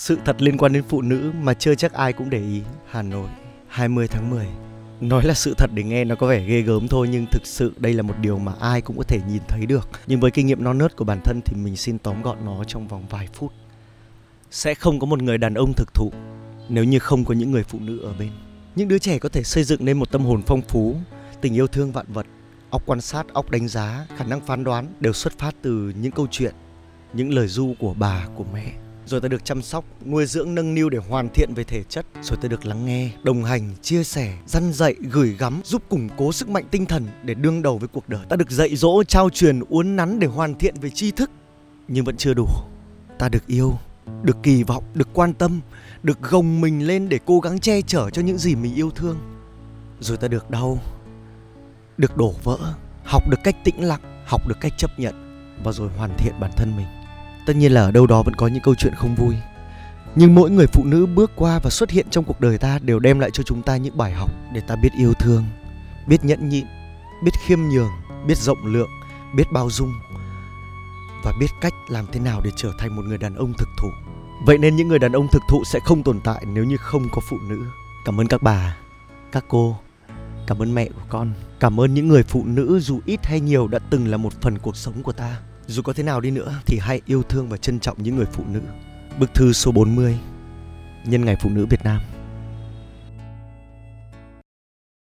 Sự thật liên quan đến phụ nữ mà chưa chắc ai cũng để ý. Hà Nội, 20 tháng 10. Nói là sự thật để nghe nó có vẻ ghê gớm thôi nhưng thực sự đây là một điều mà ai cũng có thể nhìn thấy được. Nhưng với kinh nghiệm non nớt của bản thân thì mình xin tóm gọn nó trong vòng vài phút. Sẽ không có một người đàn ông thực thụ nếu như không có những người phụ nữ ở bên. Những đứa trẻ có thể xây dựng nên một tâm hồn phong phú, tình yêu thương vạn vật, óc quan sát, óc đánh giá, khả năng phán đoán đều xuất phát từ những câu chuyện, những lời du của bà, của mẹ rồi ta được chăm sóc, nuôi dưỡng nâng niu để hoàn thiện về thể chất, rồi ta được lắng nghe, đồng hành, chia sẻ, dăn dạy, gửi gắm, giúp củng cố sức mạnh tinh thần để đương đầu với cuộc đời. Ta được dạy dỗ, trao truyền, uốn nắn để hoàn thiện về tri thức, nhưng vẫn chưa đủ. Ta được yêu, được kỳ vọng, được quan tâm, được gồng mình lên để cố gắng che chở cho những gì mình yêu thương. Rồi ta được đau, được đổ vỡ, học được cách tĩnh lặng, học được cách chấp nhận và rồi hoàn thiện bản thân mình tất nhiên là ở đâu đó vẫn có những câu chuyện không vui. Nhưng mỗi người phụ nữ bước qua và xuất hiện trong cuộc đời ta đều đem lại cho chúng ta những bài học để ta biết yêu thương biết nhẫn nhịn biết khiêm nhường biết rộng lượng biết bao dung và biết cách làm thế nào để trở thành một người đàn ông thực thụ. Vậy nên những người đàn ông thực thụ sẽ không tồn tại nếu như không có phụ nữ. Cảm ơn các bà các cô cảm ơn mẹ của con. Cảm ơn những người phụ nữ dù ít hay nhiều đã từng là một phần cuộc sống của ta dù có thế nào đi nữa thì hãy yêu thương và trân trọng những người phụ nữ. Bức thư số 40 Nhân ngày phụ nữ Việt Nam